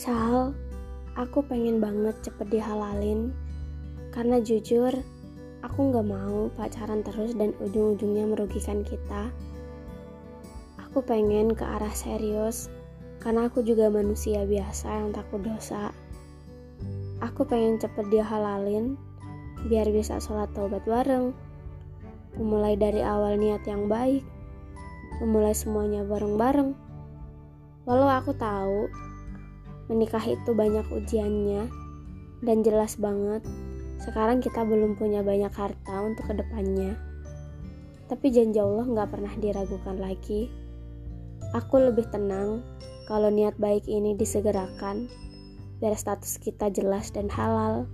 Sal, aku pengen banget cepet dihalalin karena jujur aku nggak mau pacaran terus dan ujung-ujungnya merugikan kita. Aku pengen ke arah serius karena aku juga manusia biasa yang takut dosa. Aku pengen cepet dihalalin biar bisa sholat taubat bareng. Memulai dari awal niat yang baik, memulai semuanya bareng-bareng. Walau aku tahu menikah itu banyak ujiannya dan jelas banget sekarang kita belum punya banyak harta untuk ke depannya. Tapi janji Allah nggak pernah diragukan lagi. Aku lebih tenang kalau niat baik ini disegerakan, biar status kita jelas dan halal.